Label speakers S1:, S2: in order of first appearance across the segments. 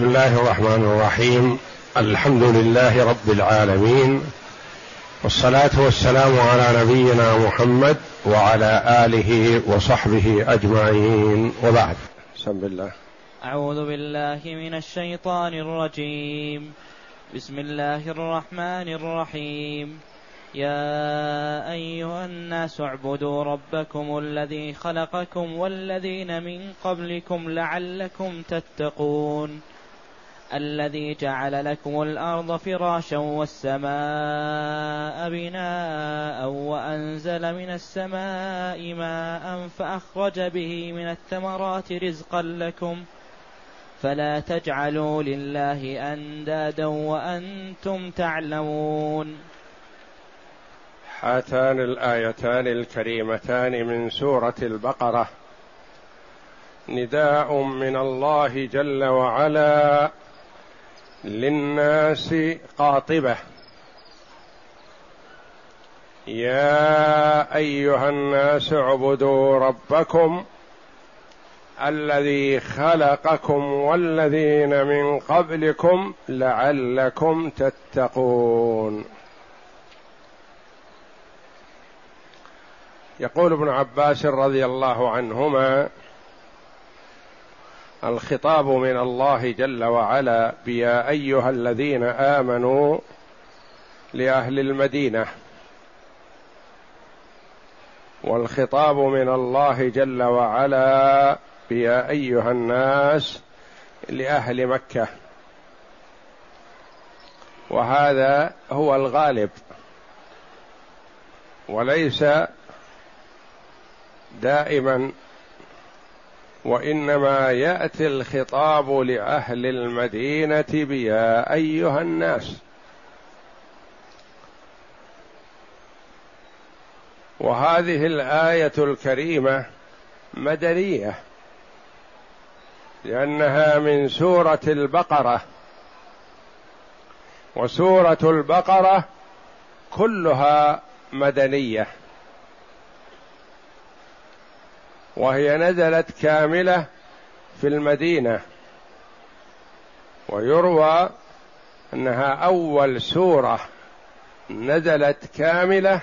S1: بسم الله الرحمن الرحيم. الحمد لله رب العالمين. والصلاة والسلام على نبينا محمد وعلى آله وصحبه أجمعين. وبعد. بسم الله.
S2: أعوذ بالله من الشيطان الرجيم. بسم الله الرحمن الرحيم. يا أيها الناس اعبدوا ربكم الذي خلقكم والذين من قبلكم لعلكم تتقون. الذي جعل لكم الأرض فراشا والسماء بناء وأنزل من السماء ماء فأخرج به من الثمرات رزقا لكم فلا تجعلوا لله أندادا وأنتم تعلمون.
S1: هاتان الآيتان الكريمتان من سورة البقرة. نداء من الله جل وعلا للناس قاطبة. يا أيها الناس اعبدوا ربكم الذي خلقكم والذين من قبلكم لعلكم تتقون. يقول ابن عباس رضي الله عنهما الخطاب من الله جل وعلا بيا أيها الذين آمنوا لأهل المدينة. والخطاب من الله جل وعلا بيا أيها الناس لأهل مكة. وهذا هو الغالب. وليس دائما وإنما يأتي الخطاب لأهل المدينة بيا أيها الناس. وهذه الآية الكريمة مدنية لأنها من سورة البقرة. وسورة البقرة كلها مدنية. وهي نزلت كاملة في المدينة. ويروى أنها أول سورة نزلت كاملة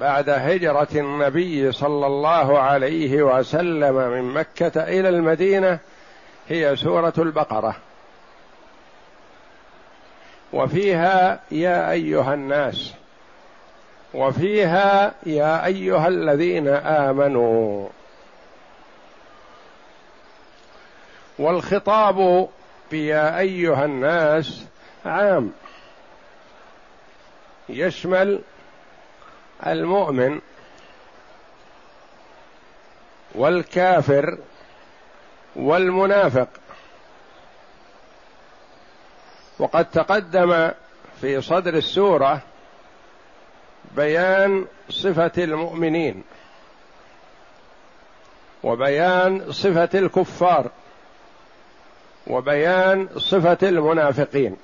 S1: بعد هجرة النبي صلى الله عليه وسلم من مكة إلى المدينة هي سورة البقرة. وفيها يا أيها الناس وفيها يا أيها الذين آمنوا والخطاب بيا أيها الناس عام. يشمل المؤمن والكافر والمنافق. وقد تقدم في صدر السورة بيان صفة المؤمنين وبيان صفة الكفار. وبيان صفة المنافقين.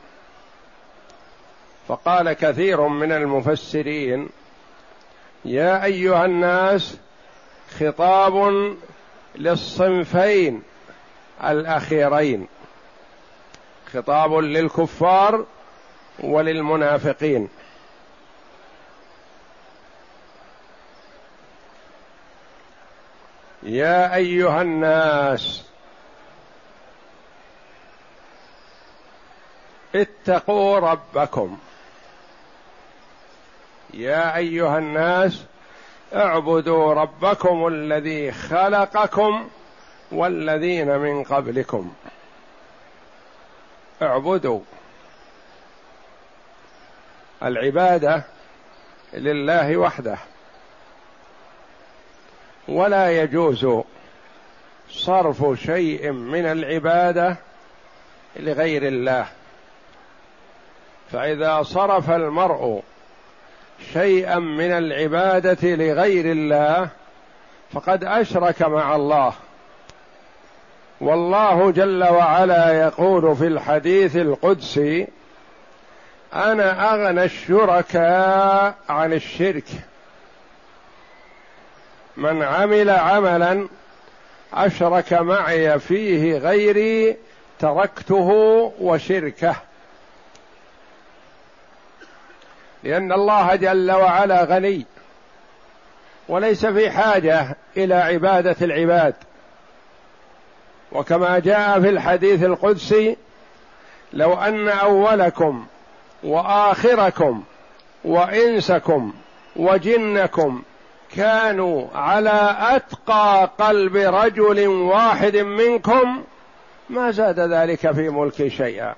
S1: فقال كثير من المفسرين يا أيها الناس خطاب للصنفين الأخيرين خطاب للكفار وللمنافقين. يا أيها الناس اتقوا ربكم. يا أيها الناس اعبدوا ربكم الذي خلقكم والذين من قبلكم. اعبدوا. العبادة لله وحده. ولا يجوز صرف شيء من العبادة لغير الله. فإذا صرف المرء شيئا من العبادة لغير الله فقد أشرك مع الله. والله جل وعلا يقول في الحديث القدسي أنا أغنى الشركاء عن الشرك. من عمل عملا أشرك معي فيه غيري تركته وشركه. لأن الله جل وعلا غني وليس في حاجة إلى عبادة العباد. وكما جاء في الحديث القدسي لو أن أولكم وآخركم وإنسكم وجنكم كانوا على أتقى قلب رجل واحد منكم ما زاد ذلك في ملكي شيئا.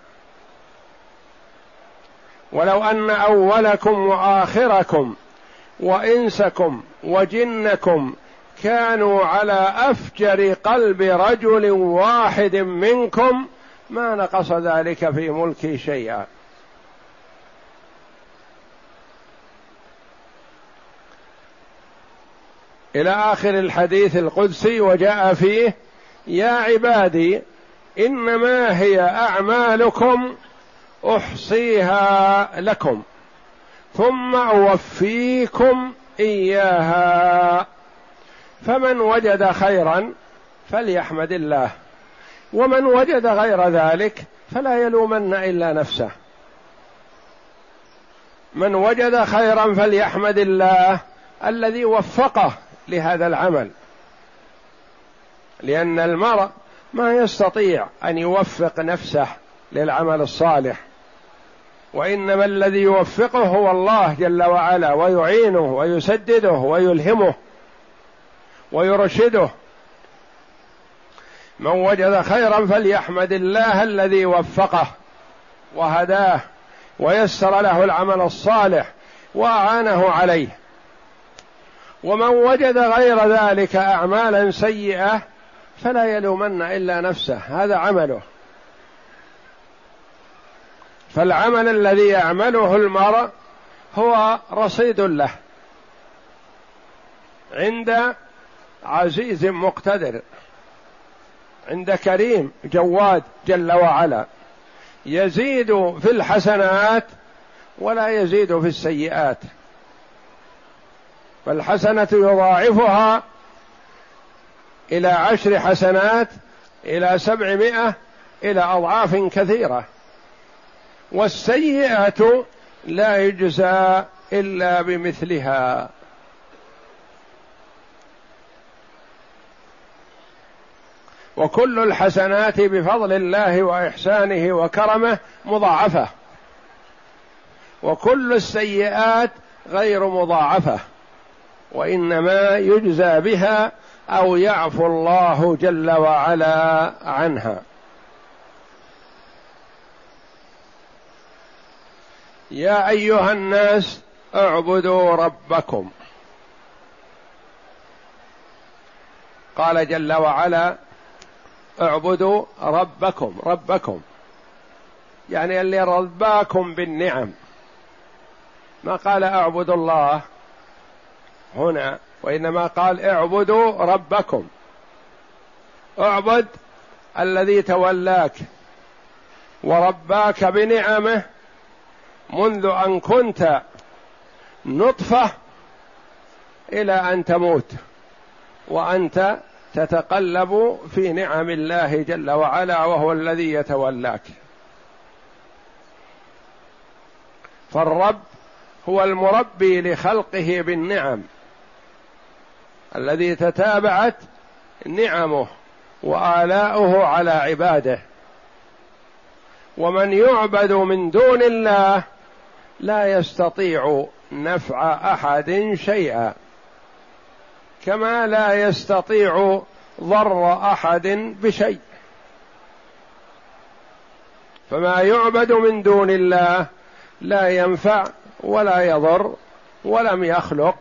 S1: ولو أن أولكم وآخركم وإنسكم وجنكم كانوا على أفجر قلب رجل واحد منكم ما نقص ذلك في ملكي شيئا. إلى آخر الحديث القدسي وجاء فيه يا عبادي إنما هي أعمالكم أحصيها لكم ثم أوفيكم إياها فمن وجد خيرا فليحمد الله ومن وجد غير ذلك فلا يلومن إلا نفسه من وجد خيرا فليحمد الله الذي وفقه لهذا العمل لأن المرء ما يستطيع أن يوفق نفسه للعمل الصالح وإنما الذي يوفقه هو الله جل وعلا ويعينه ويسدده ويلهمه ويرشده. من وجد خيرا فليحمد الله الذي وفقه وهداه ويسر له العمل الصالح وأعانه عليه. ومن وجد غير ذلك اعمالا سيئة فلا يلومن إلا نفسه هذا عمله. فالعمل الذي يعمله المرء هو رصيد له عند عزيز مقتدر عند كريم جواد جل وعلا. يزيد في الحسنات ولا يزيد في السيئات. فالحسنة يضاعفها إلى عشر حسنات إلى سبعمائة إلى أضعاف كثيرة. والسيئة لا يجزى إلا بمثلها. وكل الحسنات بفضل الله وإحسانه وكرمه مضاعفة. وكل السيئات غير مضاعفة. وإنما يجزى بها أو يعفو الله جل وعلا عنها. يا أيها الناس اعبدوا ربكم. قال جل وعلا اعبدوا ربكم ربكم. يعني اللي رباكم بالنعم. ما قال اعبدوا الله هنا وإنما قال اعبدوا ربكم. اعبد الذي تولاك ورباك بنعمه منذ أن كنت نطفة إلى أن تموت. وأنت تتقلب في نعم الله جل وعلا وهو الذي يتولاك. فالرب هو المربي لخلقه بالنعم الذي تتابعت نعمه وآلاؤه على عباده. ومن يعبد من دون الله لا يستطيع نفع أحد شيئا كما لا يستطيع ضر أحد بشيء. فما يعبد من دون الله لا ينفع ولا يضر ولم يخلق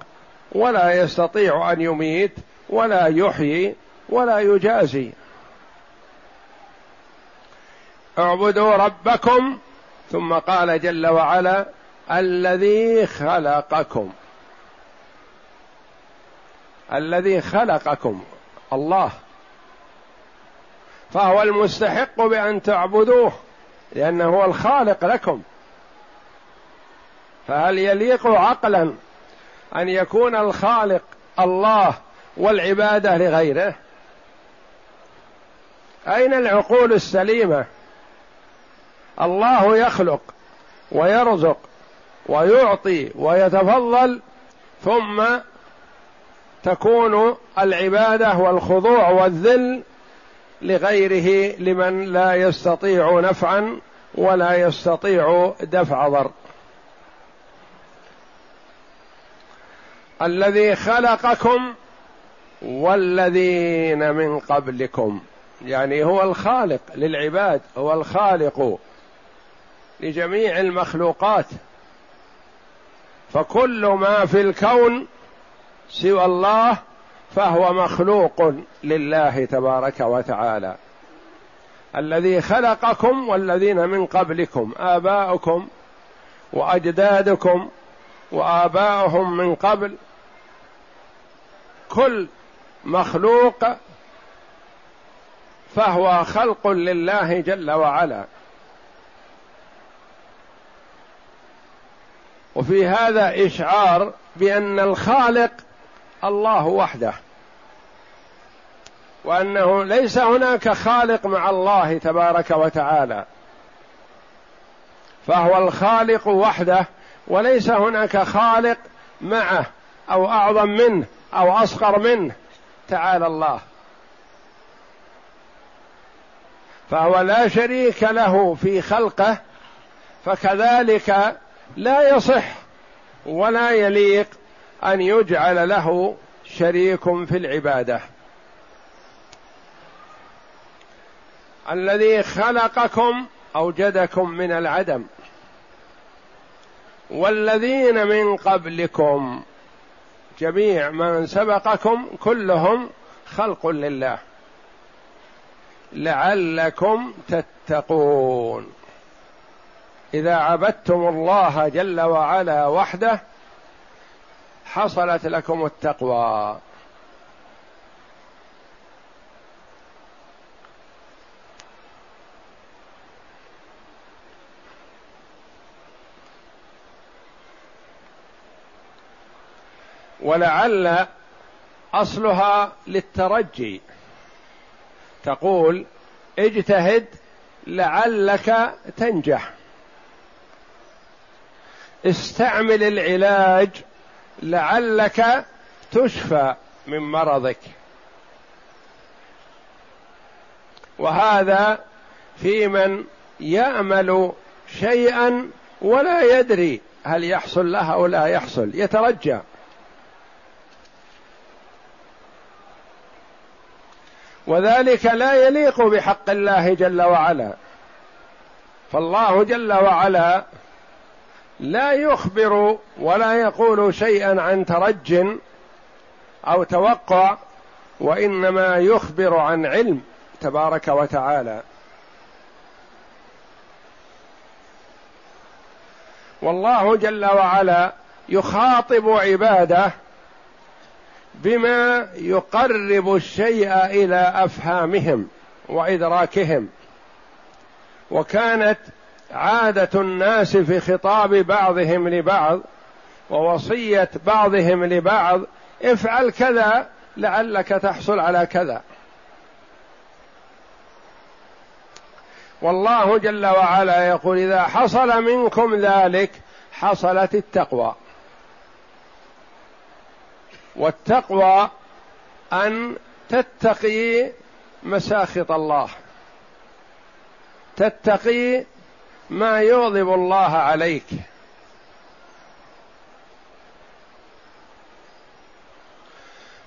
S1: ولا يستطيع أن يميت ولا يحيي ولا يجازي. اعبدوا ربكم ثم قال جل وعلا الذي خلقكم. الذي خلقكم. الله. فهو المستحق بأن تعبدوه لأنه هو الخالق لكم. فهل يليق عقلا أن يكون الخالق الله والعبادة لغيره؟ أين العقول السليمة؟ الله يخلق ويرزق ويعطي ويتفضل ثم تكون العبادة والخضوع والذل لغيره لمن لا يستطيع نفعا ولا يستطيع دفع ضر. الذي خلقكم والذين من قبلكم يعني هو الخالق للعباد هو الخالق لجميع المخلوقات. فكل ما في الكون سوى الله فهو مخلوق لله تبارك وتعالى. الذي خلقكم والذين من قبلكم آباؤكم وأجدادكم وآباؤهم من قبل كل مخلوق فهو خلق لله جل وعلا. وفي هذا إشعار بأن الخالق الله وحده وأنه ليس هناك خالق مع الله تبارك وتعالى فهو الخالق وحده وليس هناك خالق معه أو أعظم منه أو أصغر منه تعالى الله. فهو لا شريك له في خلقه فكذلك لا يصح ولا يليق أن يجعل له شريك في العبادة. الذي خلقكم أوجدكم من العدم. والذين من قبلكم جميع من سبقكم كلهم خلق لله. لعلكم تتقون. إذا عبدتم الله جل وعلا وحده حصلت لكم التقوى. ولعل أصلها للترجي. تقول اجتهد لعلك تنجح. استعمل العلاج لعلك تشفى من مرضك. وهذا في من يأمل شيئا ولا يدري هل يحصل له أو لا يحصل. يترجى. وذلك لا يليق بحق الله جل وعلا. فالله جل وعلا لا يخبر ولا يقول شيئا عن ترج أو توقع وإنما يخبر عن علم تبارك وتعالى. والله جل وعلا يخاطب عباده بما يقرب الشيء إلى أفهامهم وإدراكهم. وكانت عادة الناس في خطاب بعضهم لبعض ووصية بعضهم لبعض افعل كذا لعلك تحصل على كذا. والله جل وعلا يقول إذا حصل منكم ذلك حصلت التقوى. والتقوى أن تتقي مساخط الله. تتقي ما يغضب الله عليك.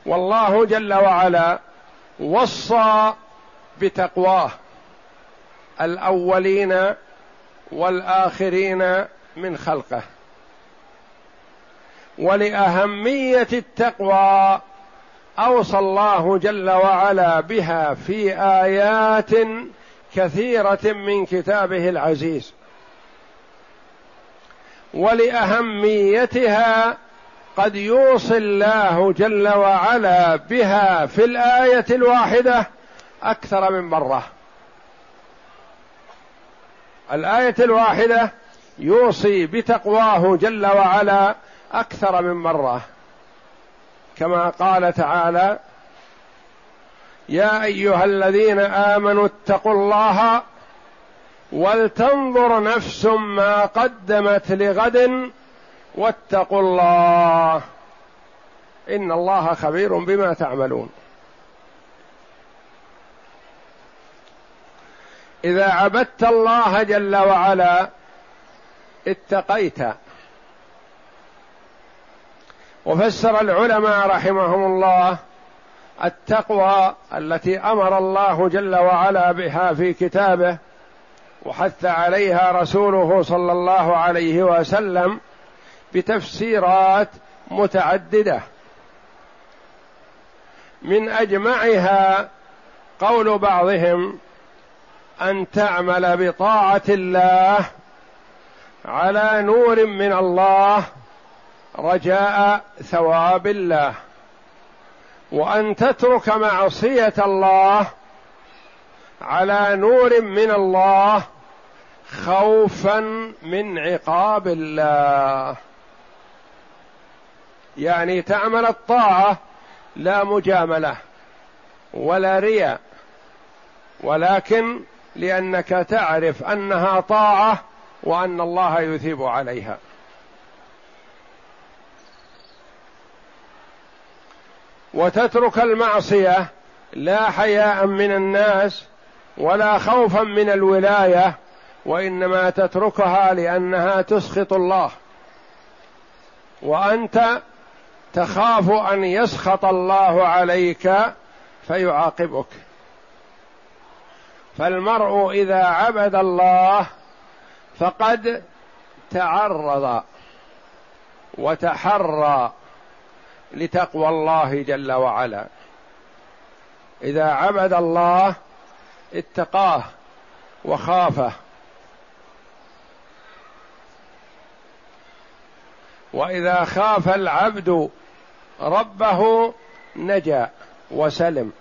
S1: والله جل وعلا وصى بتقواه. الأولين والآخرين من خلقه. ولأهمية التقوى أوصى الله جل وعلا بها في آيات كثيرة من كتابه العزيز. ولأهميتها قد يوصي الله جل وعلا بها في الآية الواحدة أكثر من مرة. الآية الواحدة يوصي بتقواه جل وعلا أكثر من مرة. كما قال تعالى يا أيها الذين آمنوا اتقوا الله ولتنظر نفس ما قدمت لغد واتقوا الله. إن الله خبير بما تعملون. إذا عبدت الله جل وعلا اتقيت. وفسر العلماء رحمهم الله التقوى التي أمر الله جل وعلا بها في كتابه وحث عليها رسوله صلى الله عليه وسلم بتفسيرات متعددة. من أجمعها قول بعضهم أن تعمل بطاعة الله على نور من الله رجاء ثواب الله. وأن تترك معصية الله على نور من الله خوفا من عقاب الله. يعني تعمل الطاعة لا مجاملة ولا رياء ولكن لأنك تعرف أنها طاعة وأن الله يثيب عليها. وتترك المعصية لا حياء من الناس ولا خوفا من الولاية وإنما تتركها لأنها تسخط الله. وأنت تخاف أن يسخط الله عليك فيعاقبك. فالمرء إذا عبد الله فقد تعرض وتحرى. لتقوى الله جل وعلا. إذا عبد الله اتقاه وخافه. وإذا خاف العبد ربه نجا وسلم.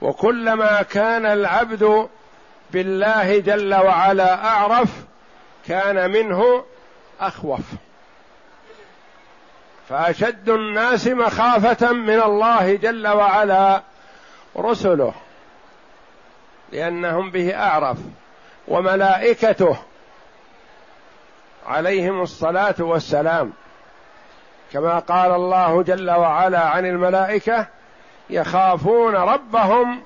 S1: وكلما كان العبد بالله جل وعلا أعرف كان منه أخوف. فأشد الناس مخافة من الله جل وعلا رسله لأنهم به أعرف وملائكته عليهم الصلاة والسلام. كما قال الله جل وعلا عن الملائكة يخافون ربهم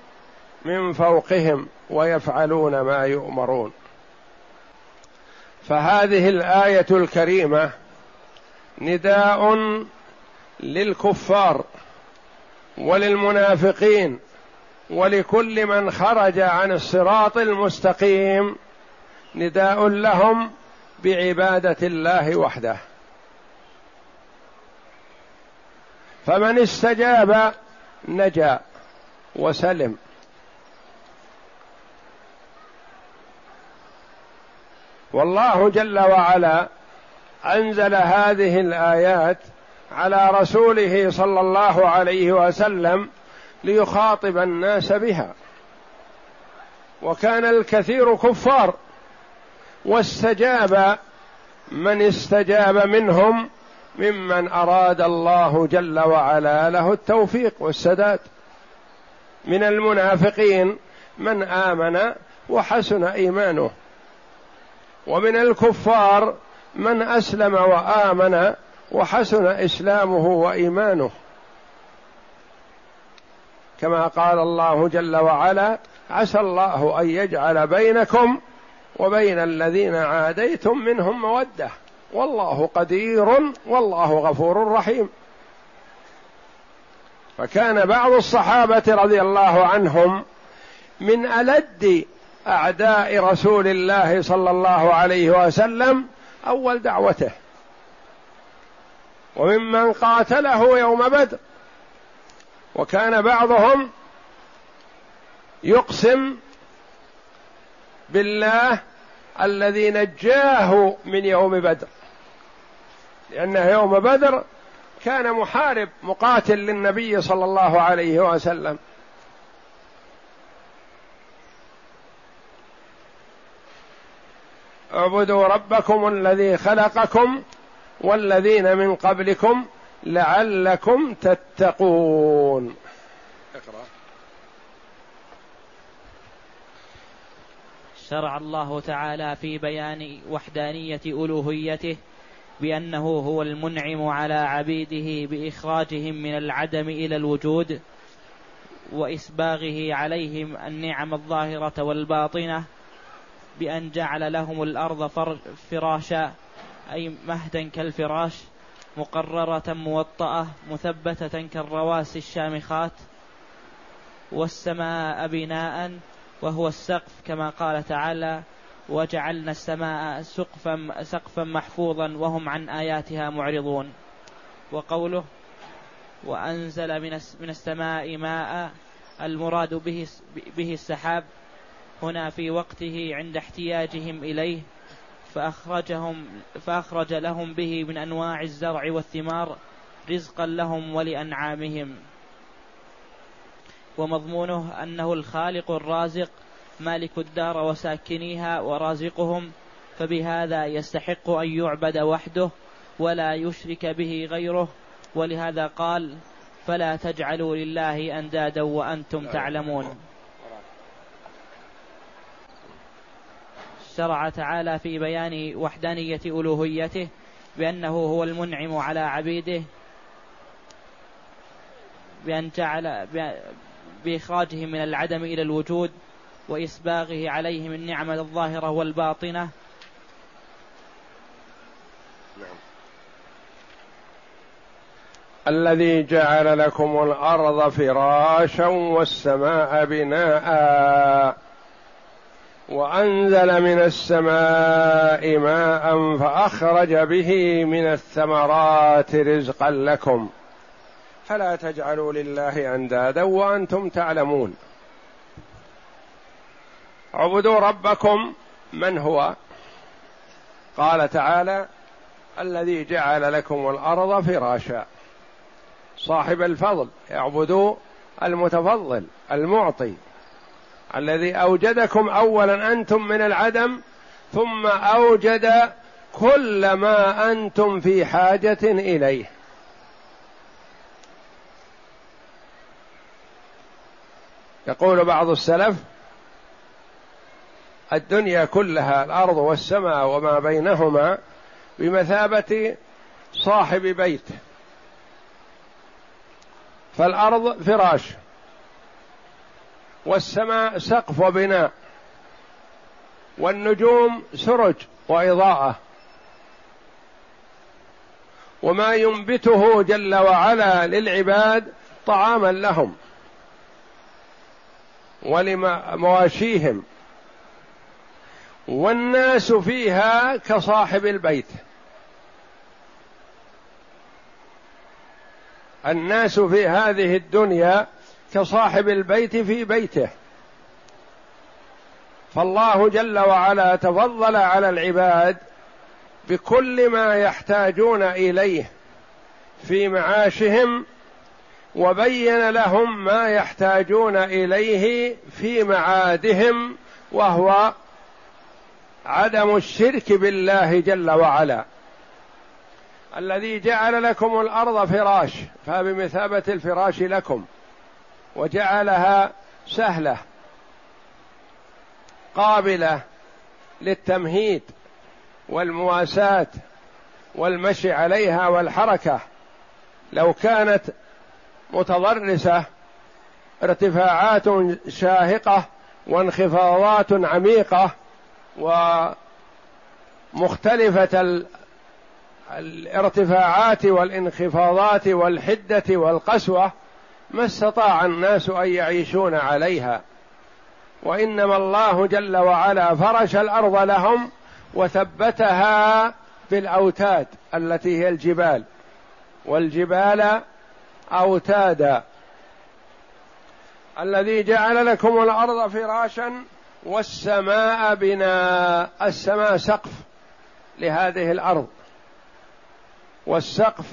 S1: من فوقهم ويفعلون ما يؤمرون. فهذه الآية الكريمة نداء للكفار وللمنافقين ولكل من خرج عن الصراط المستقيم. نداء لهم بعبادة الله وحده. فمن استجاب نجا وسلم. والله جل وعلا أنزل هذه الآيات على رسوله صلى الله عليه وسلم ليخاطب الناس بها. وكان الكثير كفار واستجاب من استجاب منهم ممن أراد الله جل وعلا له التوفيق والسداد. من المنافقين من آمن وحسن إيمانه. ومن الكفار من أسلم وآمن وحسن إسلامه وإيمانه. كما قال الله جل وعلا عسى الله أن يجعل بينكم وبين الذين عاديتم منهم مودة. والله قدير والله غفور رحيم. فكان بعض الصحابة رضي الله عنهم من ألد أعداء رسول الله صلى الله عليه وسلم أول دعوته. وممن قاتله يوم بدر وكان بعضهم يقسم بالله الذي نجاه من يوم بدر. لأنه يوم بدر كان محارب مقاتل للنبي صلى الله عليه وسلم. اعبدوا ربكم الذي خلقكم والذين من قبلكم لعلكم تتقون. اقرأ.
S2: شرع الله تعالى في بيان وحدانية ألوهيته بأنه هو المنعم على عبيده بإخراجهم من العدم إلى الوجود وإسباغه عليهم النعم الظاهرة والباطنة بأن جعل لهم الأرض فراشا أي مهدا كالفراش مقررة موطأة مثبتة كالرواسي الشامخات والسماء بناء وهو السقف كما قال تعالى وجعلنا السماء سقفا سقفا محفوظا وهم عن آياتها معرضون. وقوله وأنزل من السماء ماء المراد به به السحاب هنا في وقته عند احتياجهم إليه فأخرجهم فأخرج لهم به من أنواع الزرع والثمار رزقا لهم ولأنعامهم. ومضمونه أنه الخالق الرازق مالك الدار وساكنيها ورازقهم فبهذا يستحق أن يعبد وحده ولا يشرك به غيره. ولهذا قال فلا تجعلوا لله أندادا وأنتم تعلمون شرع تعالى في بيان وحدانية ألوهيته بأنه هو المنعم على عبيده بأن جعل بإخراجهم من العدم إلى الوجود وإسباغه عليهم النعمة الظاهرة والباطنة نعم.
S1: الذي جعل لكم الأرض فراشا والسماء بناءً وأنزل من السماء ماء فأخرج به من الثمرات رزقا لكم. فلا تجعلوا لله أندادا وأنتم تعلمون. اعبدوا ربكم. من هو؟ قال تعالى الذي جعل لكم الأرض فراشا. صاحب الفضل اعبدوا المتفضل المعطي. الذي أوجدكم اولا أنتم من العدم ثم أوجد كل ما أنتم في حاجة إليه. يقول بعض السلف الدنيا كلها الأرض والسماء وما بينهما بمثابة صاحب بيت. فالأرض فراش. والسماء سقف وبناء والنجوم سرج وإضاءة وما ينبته جل وعلا للعباد طعاما لهم ولمواشيهم والناس فيها كصاحب البيت الناس في هذه الدنيا كصاحب البيت في بيته. فالله جل وعلا تفضل على العباد بكل ما يحتاجون إليه في معاشهم وبين لهم ما يحتاجون إليه في معادهم وهو عدم الشرك بالله جل وعلا. الذي جعل لكم الأرض فراش فبمثابة الفراش لكم. وجعلها سهلة قابلة للتمهيد والمواساة والمشي عليها والحركة. لو كانت متضرسة ارتفاعات شاهقة وانخفاضات عميقة ومختلفة الارتفاعات والانخفاضات والحدة والقسوة ما استطاع الناس أن يعيشون عليها وإنما الله جل وعلا فرش الأرض لهم وثبتها بالأوتاد التي هي الجبال. والجبال أوتادا. الذي جعل لكم الأرض فراشا والسماء بناء. السماء سقف لهذه الأرض. والسقف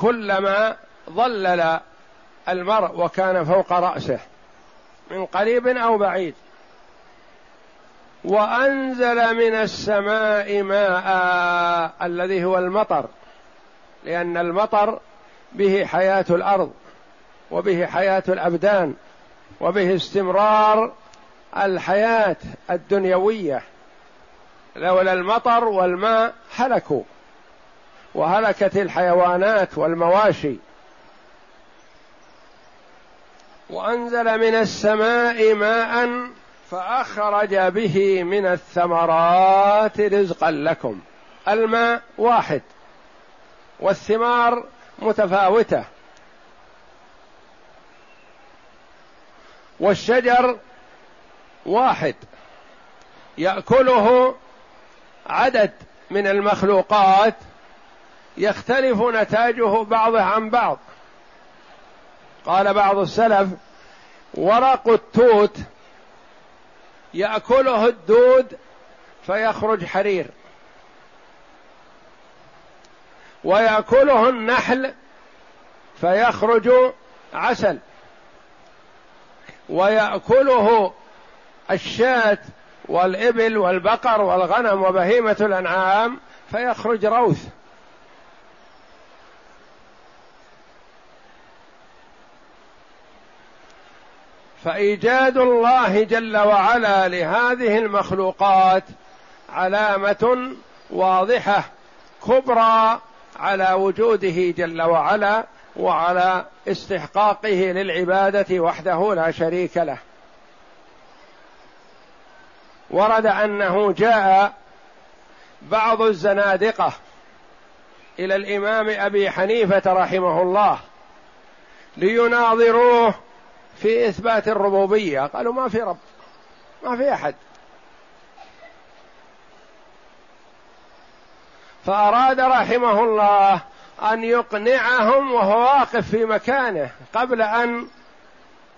S1: كلما ظلل المرء وكان فوق رأسه من قريب أو بعيد. وأنزل من السماء ماء الذي هو المطر لأن المطر به حياة الأرض وبه حياة الأبدان وبه استمرار الحياة الدنيوية. لولا المطر والماء هلكوا. وهلكت الحيوانات والمواشي. وأنزل من السماء ماء فأخرج به من الثمرات رزقا لكم. الماء واحد. والثمار متفاوتة. والشجر واحد. يأكله عدد من المخلوقات يختلف نتاجه بعضه عن بعض. قال بعض السلف ورق التوت يأكله الدود فيخرج حرير. ويأكله النحل فيخرج عسل. ويأكله الشاة والإبل والبقر والغنم وبهيمة الأنعام فيخرج روث. فإيجاد الله جل وعلا لهذه المخلوقات علامة واضحة كبرى على وجوده جل وعلا وعلى استحقاقه للعبادة وحده لا شريك له. ورد أنه جاء بعض الزنادقة إلى الإمام أبي حنيفة رحمه الله ليناظروه في إثبات الربوبية. قالوا ما في رب ما في أحد. فأراد رحمه الله أن يقنعهم وهو واقف في مكانه قبل أن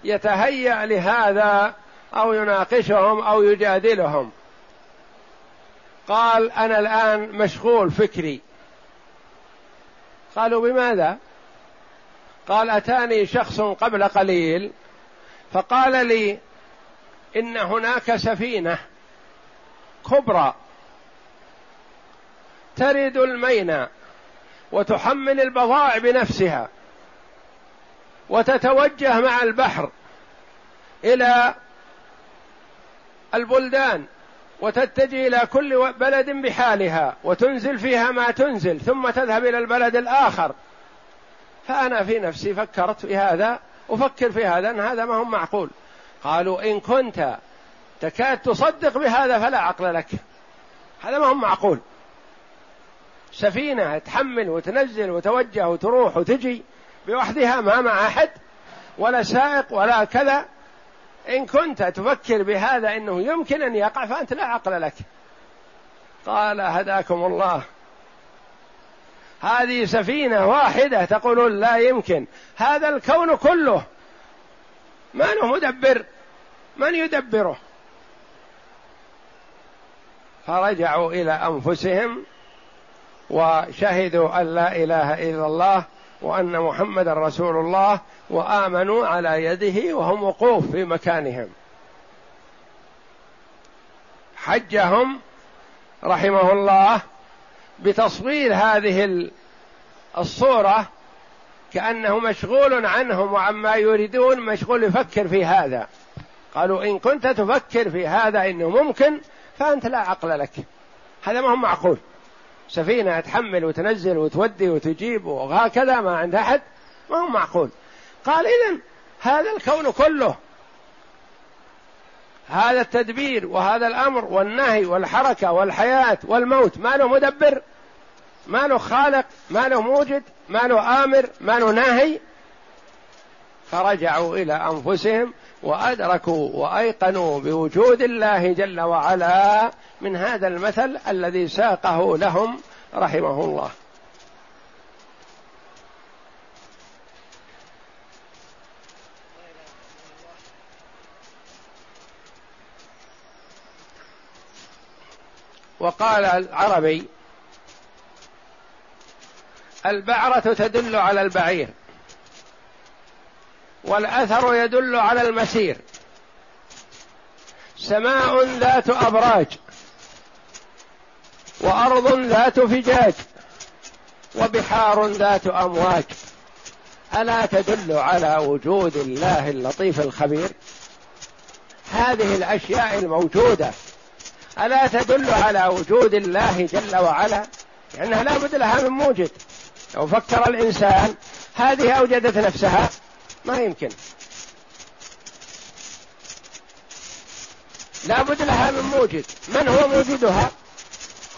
S1: يتهيأ لهذا أو يناقشهم أو يجادلهم. قال أنا الآن مشغول فكري. قالوا بماذا؟ قال أتاني شخص قبل قليل فقال لي إن هناك سفينة كبرى ترد الميناء وتحمل البضائع بنفسها وتتوجه مع البحر إلى البلدان وتتجه إلى كل بلد بحالها وتنزل فيها ما تنزل ثم تذهب إلى البلد الآخر. فأنا في نفسي فكرت في هذا أفكر في هذا أن هذا ما هو معقول. قالوا إن كنت تكاد تصدق بهذا فلا عقل لك. هذا ما هو معقول. سفينة تحمل وتنزل وتوجه وتروح وتجي بوحدها ما مع أحد ولا سائق ولا كذا. إن كنت تفكر بهذا أنه يمكن أن يقع فأنت لا عقل لك. قال هداكم الله. هذه سفينة واحدة تقولون لا يمكن. هذا الكون كله. ما له مدبر؟ من يدبره؟ فرجعوا إلى أنفسهم وشهدوا أن لا إله إلا الله وأن محمدا رسول الله وآمنوا على يده وهم وقوف في مكانهم. حجهم رحمه الله بتصوير هذه الصورة كأنه مشغول عنهم وعما يريدون مشغول يفكر في هذا. قالوا إن كنت تفكر في هذا إنه ممكن فأنت لا عقل لك. هذا ما هو معقول. سفينة تحمل وتنزل وتودي وتجيب وهكذا ما عند أحد ما هو معقول. قال إذا هذا الكون كله هذا التدبير وهذا الأمر والنهي والحركة والحياة والموت ما له مدبر ما له خالق ما له موجد ما له آمر ما له ناهي فرجعوا إلى أنفسهم وأدركوا وأيقنوا بوجود الله جل وعلا من هذا المثل الذي ساقه لهم رحمه الله. وقال العربي البعرة تدل على البعير والأثر يدل على المسير سماء ذات أبراج وأرض ذات فجاج وبحار ذات أمواج ألا تدل على وجود الله اللطيف الخبير؟ هذه الأشياء الموجودة ألا تدل على وجود الله جل وعلا؟ لأنها لا بد لها من موجد. لو فكر الإنسان هذه أوجدت نفسها ما يمكن. لا بد لها من موجد. من هو موجدها؟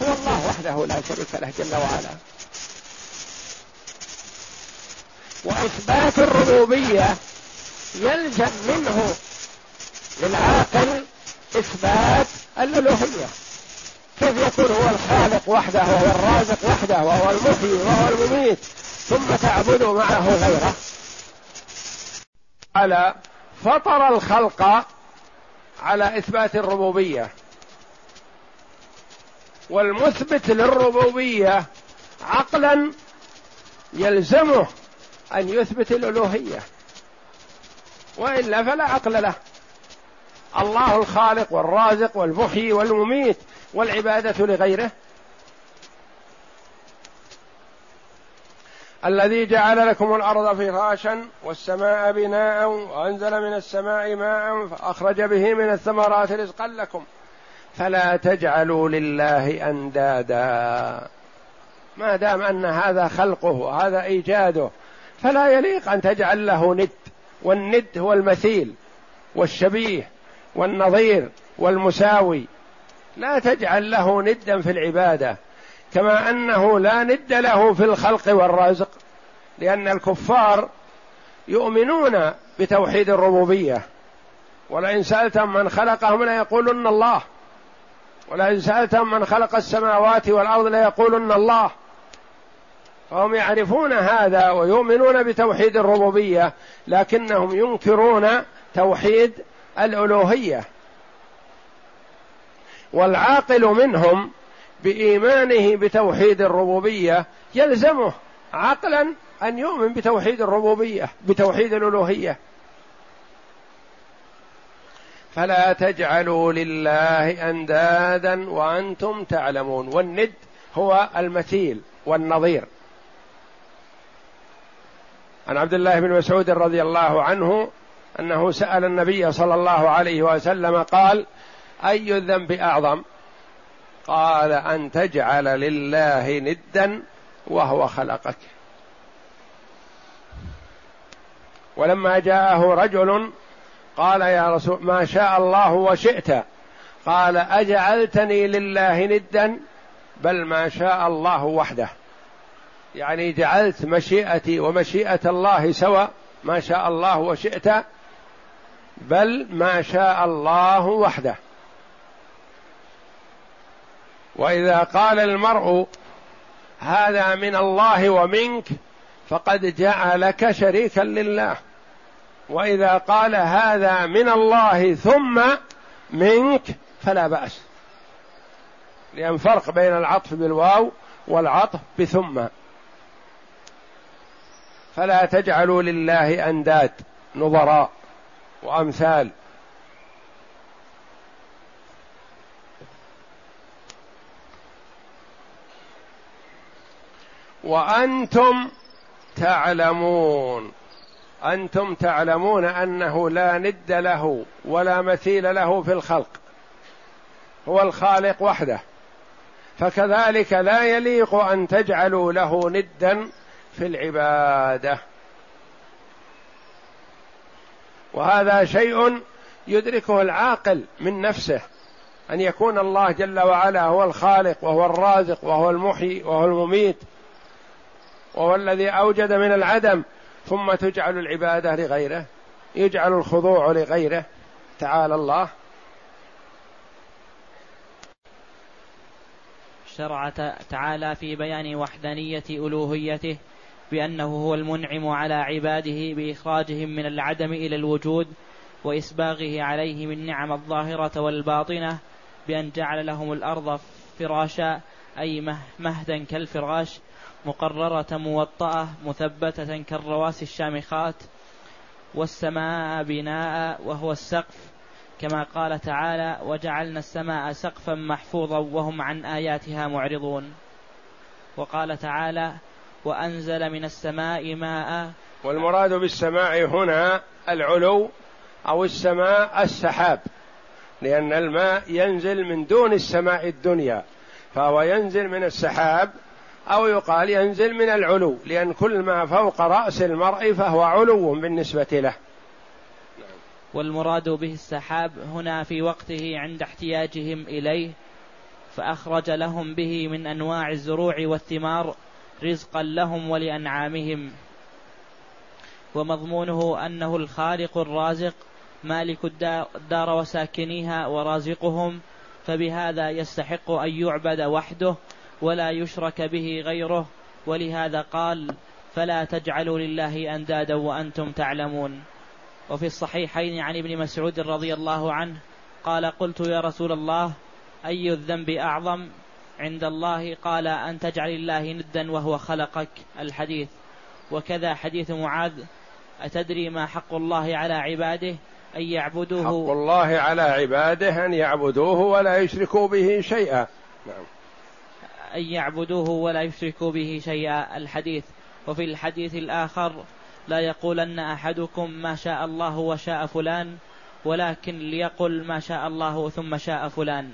S1: هو الله وحده لا شريك له جل وعلا. وإثبات الربوبية يلزم منه للعاقل إثبات الألوهية. كيف يكون هو الخالق وحده وهو الرازق وحده وهو المحيي وهو المميت ثم تعبد معه غيره؟ على فطر الخلق على إثبات الربوبية. والمثبت للربوبية عقلا يلزمه أن يثبت الألوهية. وإلا فلا عقل له. الله الخالق والرازق والمحيي والمميت والعبادة لغيره. الذي جعل لكم الأرض فراشا والسماء بناء وأنزل من السماء ماء فأخرج به من الثمرات رزقا لكم. فلا تجعلوا لله أندادا. ما دام أن هذا خلقه وهذا إيجاده فلا يليق أن تجعل له ند والند هو المثيل والشبيه. والنظير والمساوي لا تجعل له ندا في العبادة كما أنه لا ند له في الخلق والرزق لأن الكفار يؤمنون بتوحيد الربوبية. ولئن سالتم من خلقهم ليقولن الله ولئن سالتم من خلق السماوات والأرض ليقولن الله. فهم يعرفون هذا ويؤمنون بتوحيد الربوبية لكنهم ينكرون توحيد الألوهية. والعاقل منهم بإيمانه بتوحيد الربوبية يلزمه عقلا أن يؤمن بتوحيد الربوبية بتوحيد الألوهية. فلا تجعلوا لله أندادا وأنتم تعلمون. والند هو المثيل والنظير. عن عبد الله بن مسعود رضي الله عنه أنه سأل النبي صلى الله عليه وسلم قال أي الذنب أعظم؟ قال أن تجعل لله ندا وهو خلقك. ولما جاءه رجل قال يا رسول ما شاء الله وشئت. قال أجعلتني لله ندا؟ بل ما شاء الله وحده. يعني جعلت مشيئتي ومشيئة الله سوى ما شاء الله وشئت. بل ما شاء الله وحده. وإذا قال المرء هذا من الله ومنك فقد جعلك شريكا لله. وإذا قال هذا من الله ثم منك فلا بأس. لأن فرق بين العطف بالواو والعطف بثم. فلا تجعلوا لله أنداد نظراء. وأمثال. وأنتم تعلمون. أنتم تعلمون أنه لا ند له ولا مثيل له في الخلق. هو الخالق وحده. فكذلك لا يليق أن تجعلوا له ندا في العبادة. وهذا شيء يدركه العاقل من نفسه أن يكون الله جل وعلا هو الخالق وهو الرازق وهو المحيي وهو المميت وهو الذي أوجد من العدم ثم تجعل العبادة لغيره يجعل الخضوع لغيره. تعالى الله.
S2: شرع تعالى في بيان وحدانية ألوهيته بأنه هو المنعم على عباده بإخراجهم من العدم إلى الوجود وإسباغه عليهم النعم الظاهرة والباطنة بأن جعل لهم الأرض فراشا أي مهدا كالفراش مقررة موطأة مثبتة كالرواسي الشامخات والسماء بناء وهو السقف. كما قال تعالى وجعلنا السماء سقفا محفوظا وهم عن آياتها معرضون وقال تعالى وأنزل من السماء ماء.
S1: والمراد بالسماء هنا العلو أو السماء السحاب لأن الماء ينزل من دون السماء الدنيا فهو ينزل من السحاب أو يقال ينزل من العلو لأن كل ما فوق رأس المرء فهو علو بالنسبة له.
S2: والمراد به السحاب هنا في وقته عند احتياجهم إليه فأخرج لهم به من أنواع الزروع والثمار رزقا لهم ولأنعامهم. ومضمونه أنه الخالق الرازق مالك الدار وساكنيها ورازقهم فبهذا يستحق أن يعبد وحده ولا يشرك به غيره. ولهذا قال فلا تجعلوا لله أندادا وأنتم تعلمون. وفي الصحيحين عن ابن مسعود رضي الله عنه قال قلت يا رسول الله أي الذنب أعظم؟ عند الله قال أن تجعل الله ندا وهو خلقك الحديث. وكذا حديث معاذ أتدري ما حق الله على عباده؟ أن يعبدوه.
S1: حق الله على عباده أن يعبدوه ولا يشركوا به شيئا. نعم.
S2: أن يعبدوه ولا يشركوا به شيئا الحديث. وفي الحديث الآخر لا يقولن أحدكم ما شاء الله وشاء فلان ولكن ليقل ما شاء الله ثم شاء فلان.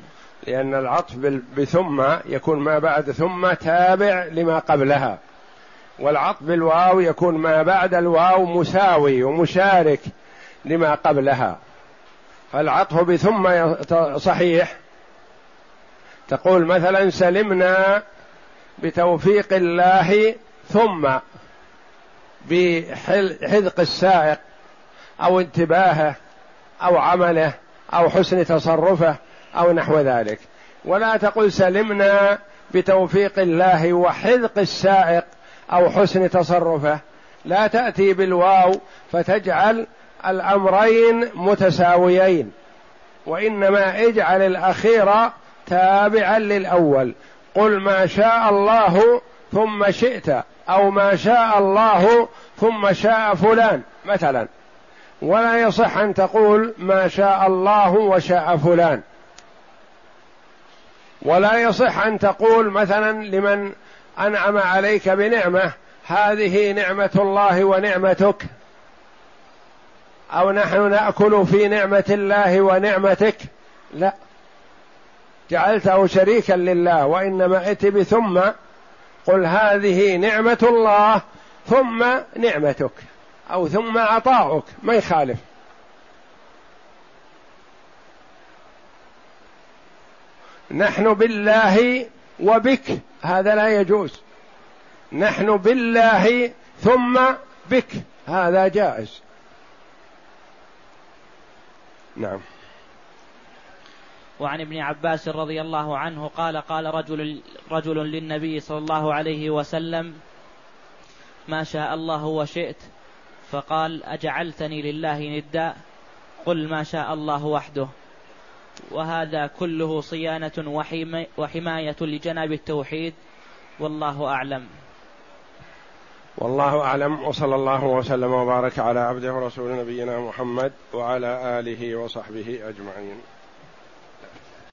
S1: لأن العطف بثم يكون ما بعد ثم تابع لما قبلها. والعطف بالواو يكون ما بعد الواو مساوي ومشارك لما قبلها. فالعطف بثم صحيح. تقول مثلا سلمنا بتوفيق الله ثم بحذق السائق أو انتباهه أو عمله أو حسن تصرفه أو نحو ذلك. ولا تقل سلمنا بتوفيق الله وحذق السائق أو حسن تصرفه. لا تأتي بالواو فتجعل الأمرين متساويين. وإنما اجعل الأخير تابعا للأول. قل ما شاء الله ثم شئت أو ما شاء الله ثم شاء فلان مثلا. ولا يصح أن تقول ما شاء الله وشاء فلان. ولا يصح أن تقول مثلا لمن أنعم عليك بنعمة هذه نعمة الله ونعمتك أو نحن نأكل في نعمة الله ونعمتك. لا. جعلته شريكا لله وإنما ات بثم قل هذه نعمة الله ثم نعمتك أو ثم عطاؤك ما يخالف. نحن بالله وبك. هذا لا يجوز. نحن بالله ثم بك. هذا جائز. نعم.
S2: وعن ابن عباس رضي الله عنه قال قال رجل رجل للنبي صلى الله عليه وسلم ما شاء الله وشئت. فقال أجعلتني لله ندا. قل ما شاء الله وحده. وهذا كله صيانة وحماية لجناب التوحيد والله أعلم.
S1: والله أعلم وصلى الله وسلم وبارك على عبده ورسول نبينا محمد وعلى آله وصحبه أجمعين.